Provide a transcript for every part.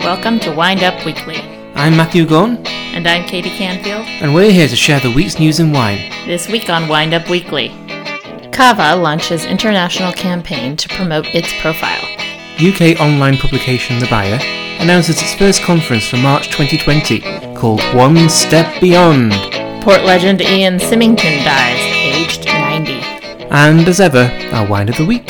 Welcome to Wind Up Weekly. I'm Matthew Gorn, And I'm Katie Canfield. and we're here to share the week's news and wine. This week on Wind Up Weekly. Cava launches international campaign to promote its profile. UK online publication The Buyer announces its first conference for March 2020 called One Step Beyond. Port legend Ian Symington dies, aged 90. And as ever, our wine of the week.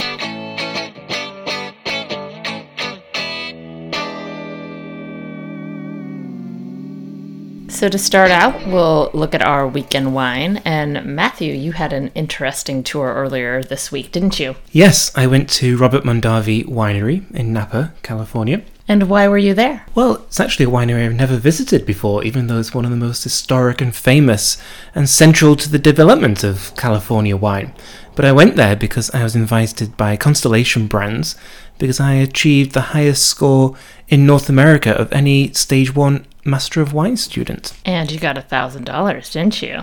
So to start out, we'll look at our weekend wine. And Matthew, you had an interesting tour earlier this week, didn't you? Yes, I went to Robert Mondavi Winery in Napa, California. And why were you there? Well, it's actually a winery I've never visited before, even though it's one of the most historic and famous and central to the development of California wine. But I went there because I was invited by Constellation Brands because I achieved the highest score in North America of any Stage 1 Master of Wine student. And you got a thousand dollars, didn't you?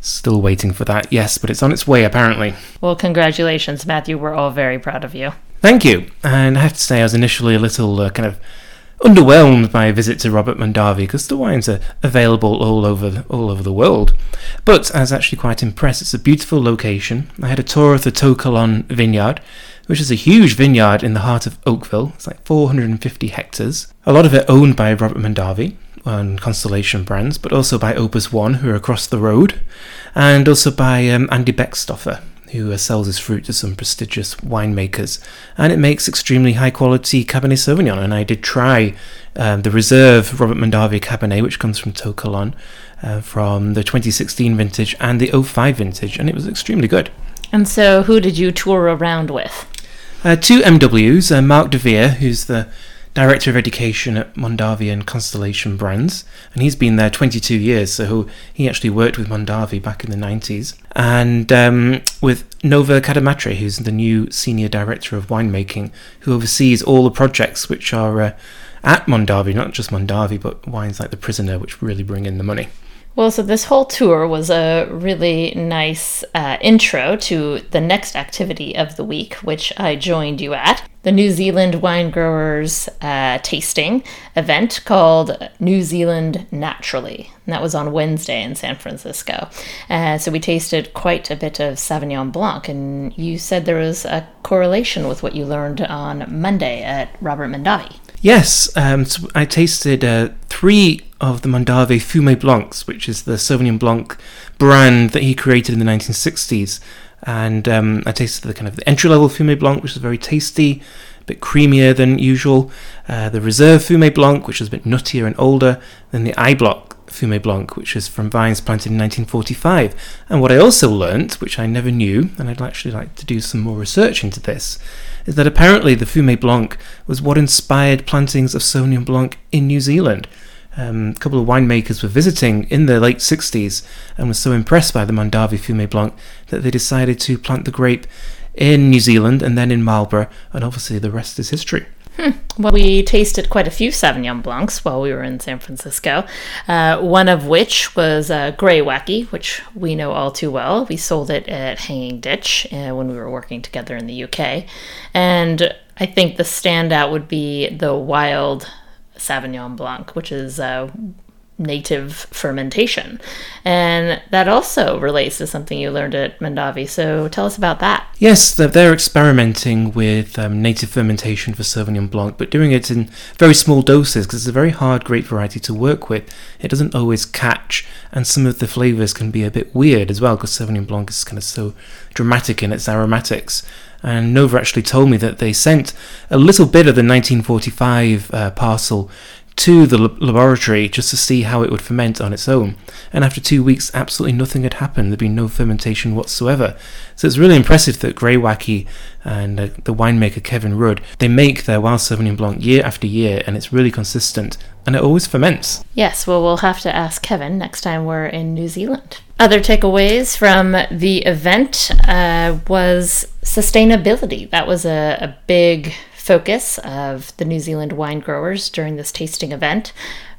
Still waiting for that, yes, but it's on its way apparently. Well, congratulations, Matthew. We're all very proud of you. Thank you. And I have to say, I was initially a little uh, kind of underwhelmed by a visit to Robert Mondavi because the wines are available all over all over the world. But I was actually quite impressed. It's a beautiful location. I had a tour of the To Kalon vineyard, which is a huge vineyard in the heart of Oakville. It's like 450 hectares. A lot of it owned by Robert Mondavi and Constellation Brands, but also by Opus One, who are across the road, and also by um, Andy Beckstoffer, who uh, sells his fruit to some prestigious winemakers. And it makes extremely high quality Cabernet Sauvignon. And I did try um, the Reserve Robert Mondavi Cabernet, which comes from To Kalon, uh, from the 2016 vintage and the 05 vintage, and it was extremely good. And so, who did you tour around with? Uh, two MWs, uh, Mark DeVere, who's the Director of Education at Mondavi and Constellation Brands, and he's been there 22 years, so he actually worked with Mondavi back in the 90s. And um, with Nova Cadamatre, who's the new Senior Director of Winemaking, who oversees all the projects which are uh, at Mondavi, not just Mondavi, but wines like The Prisoner, which really bring in the money. Well, so this whole tour was a really nice uh, intro to the next activity of the week, which I joined you at the New Zealand Wine Growers uh, tasting event called New Zealand Naturally. And that was on Wednesday in San Francisco. Uh, so we tasted quite a bit of Sauvignon Blanc, and you said there was a correlation with what you learned on Monday at Robert Mondavi. Yes, um, so I tasted uh, three of the Mondavi Fumé Blancs, which is the Sauvignon Blanc brand that he created in the 1960s. And um, I tasted the kind of the entry level Fumé Blanc, which is very tasty, a bit creamier than usual. Uh, the Reserve Fumé Blanc, which is a bit nuttier and older. Then the I Block Fumé Blanc, which is from vines planted in 1945. And what I also learnt, which I never knew, and I'd actually like to do some more research into this, is that apparently the Fumé Blanc was what inspired plantings of Sauvignon Blanc in New Zealand. Um, a couple of winemakers were visiting in the late 60s and were so impressed by the Mondavi Fumé Blanc that they decided to plant the grape in New Zealand and then in Marlborough, and obviously the rest is history. Well, we tasted quite a few Sauvignon Blancs while we were in San Francisco. Uh, one of which was uh, Greywacke, which we know all too well. We sold it at Hanging Ditch uh, when we were working together in the UK. And I think the standout would be the Wild Sauvignon Blanc, which is uh, native fermentation. And that also relates to something you learned at Mondavi. So tell us about that. Yes, they're, they're experimenting with um, native fermentation for Sauvignon Blanc, but doing it in very small doses because it's a very hard grape variety to work with. It doesn't always catch, and some of the flavors can be a bit weird as well because Sauvignon Blanc is kind of so dramatic in its aromatics. And Nova actually told me that they sent a little bit of the 1945 uh, parcel to the laboratory just to see how it would ferment on its own. And after two weeks, absolutely nothing had happened. There'd been no fermentation whatsoever. So it's really impressive that Greywacke and uh, the winemaker Kevin Judd they make their Wild Sauvignon Blanc year after year, and it's really consistent, and it always ferments. Yes, well, we'll have to ask Kevin next time we're in New Zealand. Other takeaways from the event uh, was sustainability. That was a, a big focus of the New Zealand wine growers during this tasting event.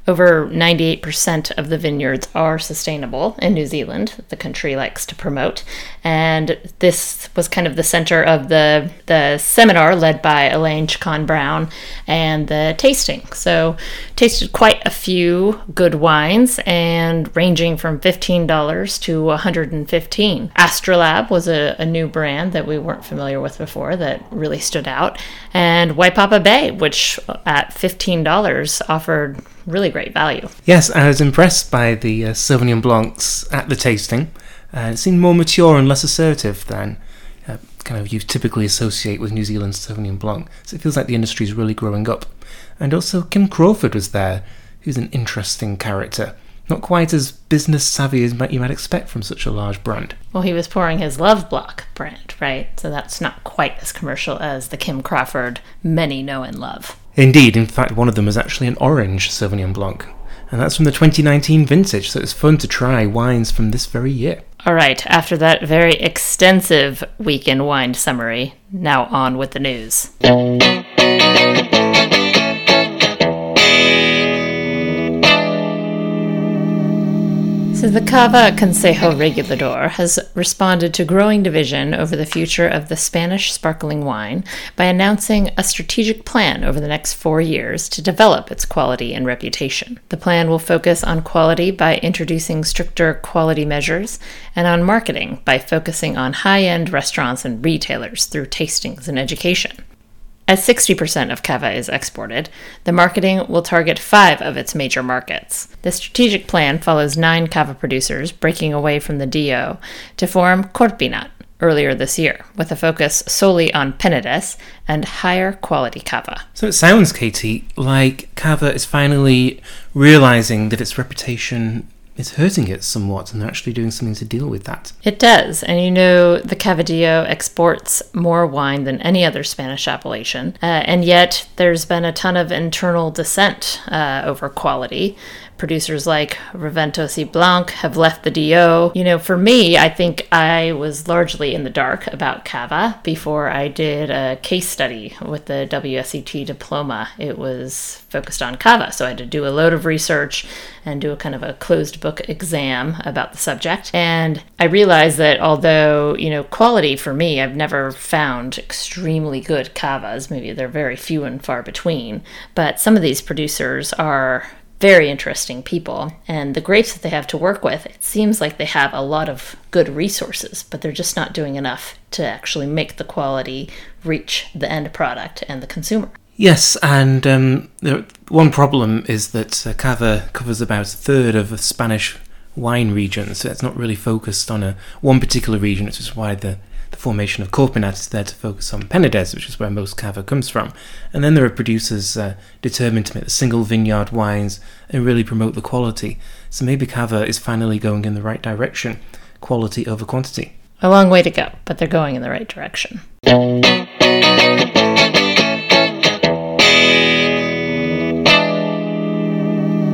Over 98% of the vineyards are sustainable in New Zealand, the country likes to promote. And this was kind of the center of the, the seminar led by Elaine Chukan Brown and the tasting. So, tasted quite a few good wines and ranging from $15 to 115 Astrolabe was a, a new brand that we weren't familiar with before that really stood out. And Waipapa Bay, which at $15 offered really great value. Yes, I was impressed by the uh, Sauvignon Blancs at the tasting. Uh, it seemed more mature and less assertive than uh, kind of you typically associate with New Zealand Sauvignon Blanc. So it feels like the industry is really growing up. And also Kim Crawford was there, who's an interesting character. Not quite as business savvy as you might expect from such a large brand. Well, he was pouring his Love Block brand, right? So that's not quite as commercial as the Kim Crawford many know and love. Indeed, in fact, one of them was actually an orange Sauvignon Blanc. And that's from the 2019 vintage, so it's fun to try wines from this very year. All right, after that very extensive weekend wine summary, now on with the news. The Cava Consejo Regulador has responded to growing division over the future of the Spanish sparkling wine by announcing a strategic plan over the next four years to develop its quality and reputation. The plan will focus on quality by introducing stricter quality measures and on marketing by focusing on high end restaurants and retailers through tastings and education. As 60% of Cava is exported, the marketing will target five of its major markets. The strategic plan follows nine Cava producers breaking away from the DO to form Corpinat earlier this year, with a focus solely on Penedès and higher quality Cava. So it sounds, Katie, like Cava is finally realizing that its reputation is hurting it somewhat and they're actually doing something to deal with that. It does. And you know, the Cavadillo exports more wine than any other Spanish appellation. Uh, and yet, there's been a ton of internal dissent uh, over quality producers like Raventós i Blanc have left the DO. You know, for me, I think I was largely in the dark about Cava before I did a case study with the WSET diploma. It was focused on Cava, so I had to do a load of research and do a kind of a closed book exam about the subject. And I realized that although, you know, quality for me, I've never found extremely good Cavas. Maybe they're very few and far between. But some of these producers are very interesting people. And the grapes that they have to work with, it seems like they have a lot of good resources, but they're just not doing enough to actually make the quality reach the end product and the consumer. Yes, and um, the, one problem is that uh, Cava covers about a third of the Spanish wine region, so it's not really focused on a one particular region, which is why the the formation of Corpinat there to focus on Penedès, which is where most cava comes from. And then there are producers uh, determined to make the single vineyard wines and really promote the quality. So maybe cava is finally going in the right direction, quality over quantity. A long way to go, but they're going in the right direction.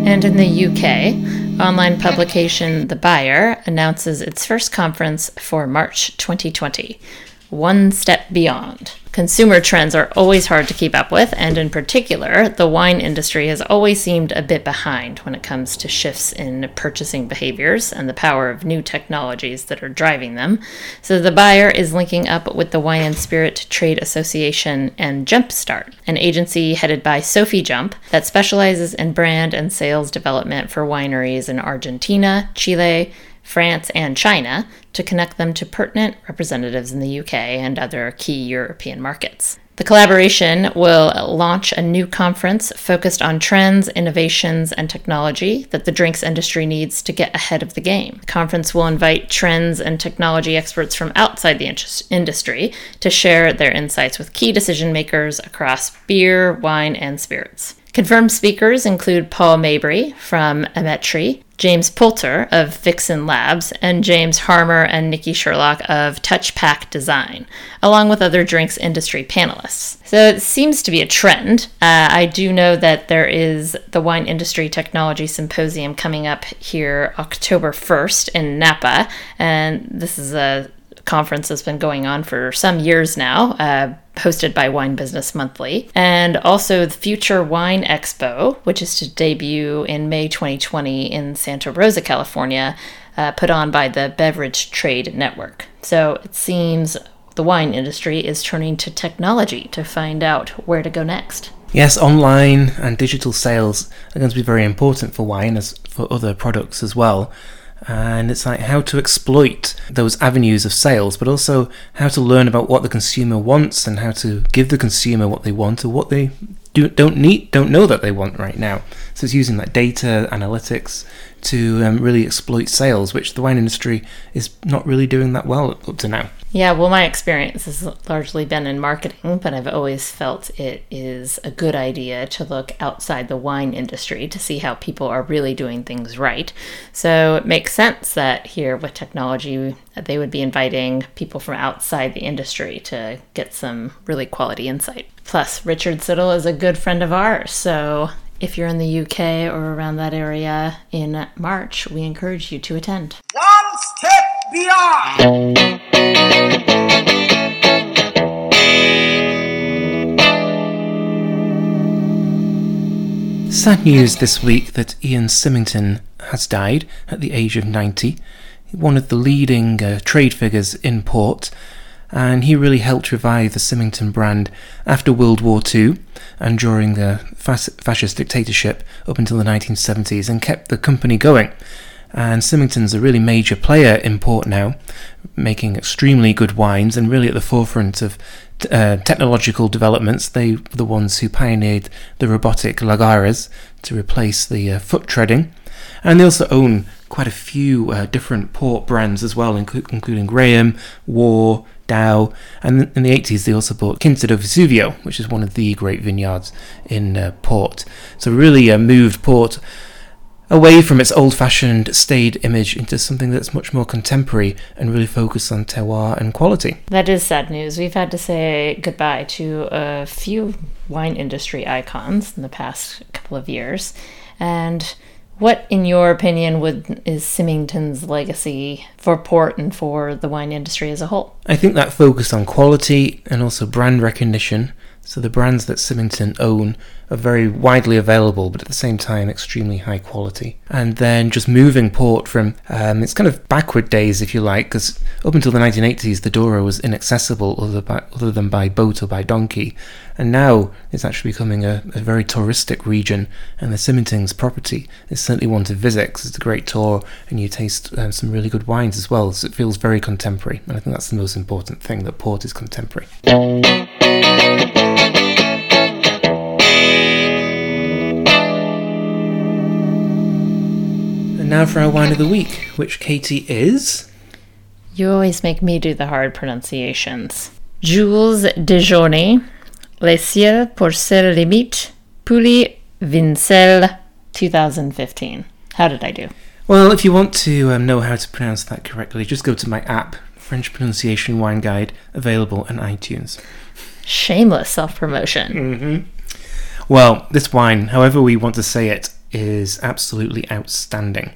And in the UK, online publication The Buyer announces its first conference for March 2020, One Step Beyond. Consumer trends are always hard to keep up with, and in particular, the wine industry has always seemed a bit behind when it comes to shifts in purchasing behaviors and the power of new technologies that are driving them. So, the buyer is linking up with the Wine Spirit Trade Association and Jumpstart, an agency headed by Sophie Jump that specializes in brand and sales development for wineries in Argentina, Chile, France, and China to connect them to pertinent representatives in the UK and other key European markets. The collaboration will launch a new conference focused on trends, innovations, and technology that the drinks industry needs to get ahead of the game. The conference will invite trends and technology experts from outside the industry to share their insights with key decision makers across beer, wine, and spirits. Confirmed speakers include Paul Mabray from Emetry, James Poulter of Vixen Labs, and James Harmer and Nikki Sherlock of TouchPack Design, along with other drinks industry panelists. So it seems to be a trend. Uh, I do know that there is the Wine Industry Technology Symposium coming up here October 1st in Napa, and this is a conference that's been going on for some years now. Uh, hosted by Wine Business Monthly, and also the Future Wine Expo, which is to debut in May 2020 in Santa Rosa, California, uh, put on by the Beverage Trade Network. So it seems the wine industry is turning to technology to find out where to go next. Yes, online and digital sales are going to be very important for wine as for other products as well. And it's like how to exploit those avenues of sales, but also how to learn about what the consumer wants and how to give the consumer what they want or what they do, don't need, don't know that they want right now. So it's using that data analytics to um, really exploit sales, which the wine industry is not really doing that well up to now. Yeah, well, my experience has largely been in marketing, but I've always felt it is a good idea to look outside the wine industry to see how people are really doing things right. So it makes sense that here with technology, they would be inviting people from outside the industry to get some really quality insight. Plus, Richard Siddle is a good friend of ours, so if you're in the UK or around that area in March, we encourage you to attend. Beyond. Sad news this week that Ian Symington has died at the age of 90. One of the leading uh, trade figures in port and he really helped revive the Symington brand after World War II and during the fascist dictatorship up until the 1970s and kept the company going. And Symington's a really major player in port now, making extremely good wines and really at the forefront of uh, technological developments. They were the ones who pioneered the robotic lagares to replace the uh, foot treading. And they also own quite a few uh, different port brands as well, including Graham, Warre, Dow, and in the 80s they also bought Quinta do Vesuvio, which is one of the great vineyards in uh, Port. So really moved Port away from its old-fashioned staid image into something that's much more contemporary and really focused on terroir and quality. That is sad news. We've had to say goodbye to a few wine industry icons in the past couple of years, and what, in your opinion, would is Symington's legacy for port and for the wine industry as a whole? I think that focus on quality and also brand recognition. So the brands that Symington own are very widely available, but at the same time extremely high quality. And then just moving port from um, it's kind of backward days, if you like, because up until the 1980s, the Douro was inaccessible other, by, other than by boat or by donkey, and now it's actually becoming a, a very touristic region. And the Symington's property is certainly one to visit because it's a great tour, and you taste um, some really good wines as well. So it feels very contemporary, and I think that's the most important thing that port is contemporary. Now for our wine of the week, which Katie is. You always make me do the hard pronunciations. Jules Desjourneys, Les Cieux pour Ser Limite, Pouilly Vinzelles 2015. How did I do? Well, if you want to um, know how to pronounce that correctly, just go to my app, French Pronunciation Wine Guide, available on iTunes. Shameless self promotion. Mm-hmm. Well, this wine, however we want to say it, is absolutely outstanding.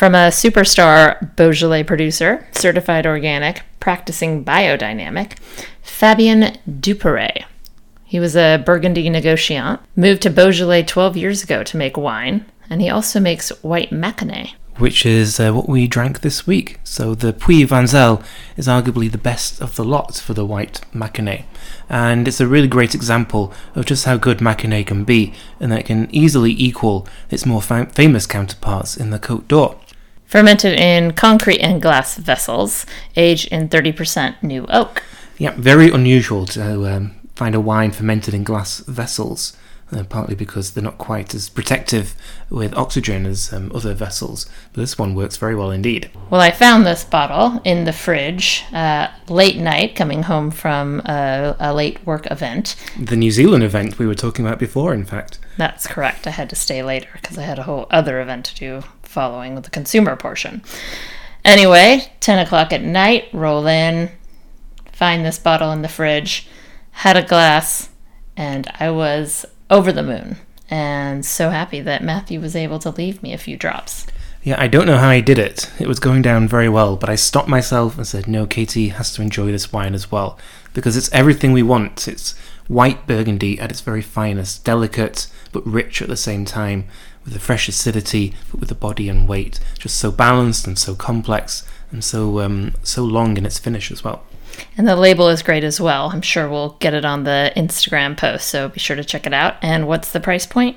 From a superstar Beaujolais producer, certified organic, practicing biodynamic, Fabien Duperray. He was a Burgundy negociant, moved to Beaujolais 12 years ago to make wine, and he also makes white Maconnais which is uh, what we drank this week. So the Pouilly Vinzelles is arguably the best of the lot for the white Maconnais. And it's a really great example of just how good Maconnais can be, and that it can easily equal its more fam- famous counterparts in the Côte d'Or. Fermented in concrete and glass vessels, aged in 30% new oak. Yeah, very unusual to um, find a wine fermented in glass vessels uh, partly because they're not quite as protective with oxygen as um, other vessels. But this one works very well indeed. Well, I found this bottle in the fridge uh, late night, coming home from a, a late work event. The New Zealand event we were talking about before, in fact. That's correct. I had to stay later because I had a whole other event to do following the consumer portion. Anyway, 10 o'clock at night, roll in, find this bottle in the fridge, had a glass, and I was over the moon and so happy that Matthew was able to leave me a few drops. Yeah, I don't know how I did it. It was going down very well, but I stopped myself and said, no, Katie has to enjoy this wine as well, because it's everything we want. It's white burgundy at its very finest, delicate but rich at the same time, with the fresh acidity, but with the body and weight. Just so balanced and so complex, and so um, so long in its finish as well. And the label is great as well. I'm sure we'll get it on the Instagram post, so be sure to check it out. And what's the price point?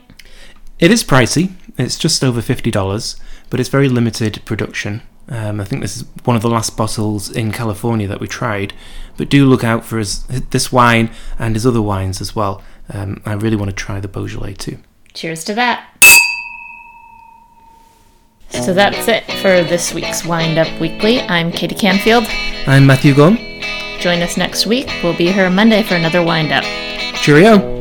It is pricey. It's just over fifty dollars, but it's very limited production. Um, I think this is one of the last bottles in California that we tried. But do look out for his, this wine and his other wines as well. Um, I really want to try the Beaujolais too. Cheers to that. So that's it for this week's Wind Up Weekly. I'm Katie Canfield. I'm Matthew Gom. Join us next week. We'll be here Monday for another Wind Up. Cheerio.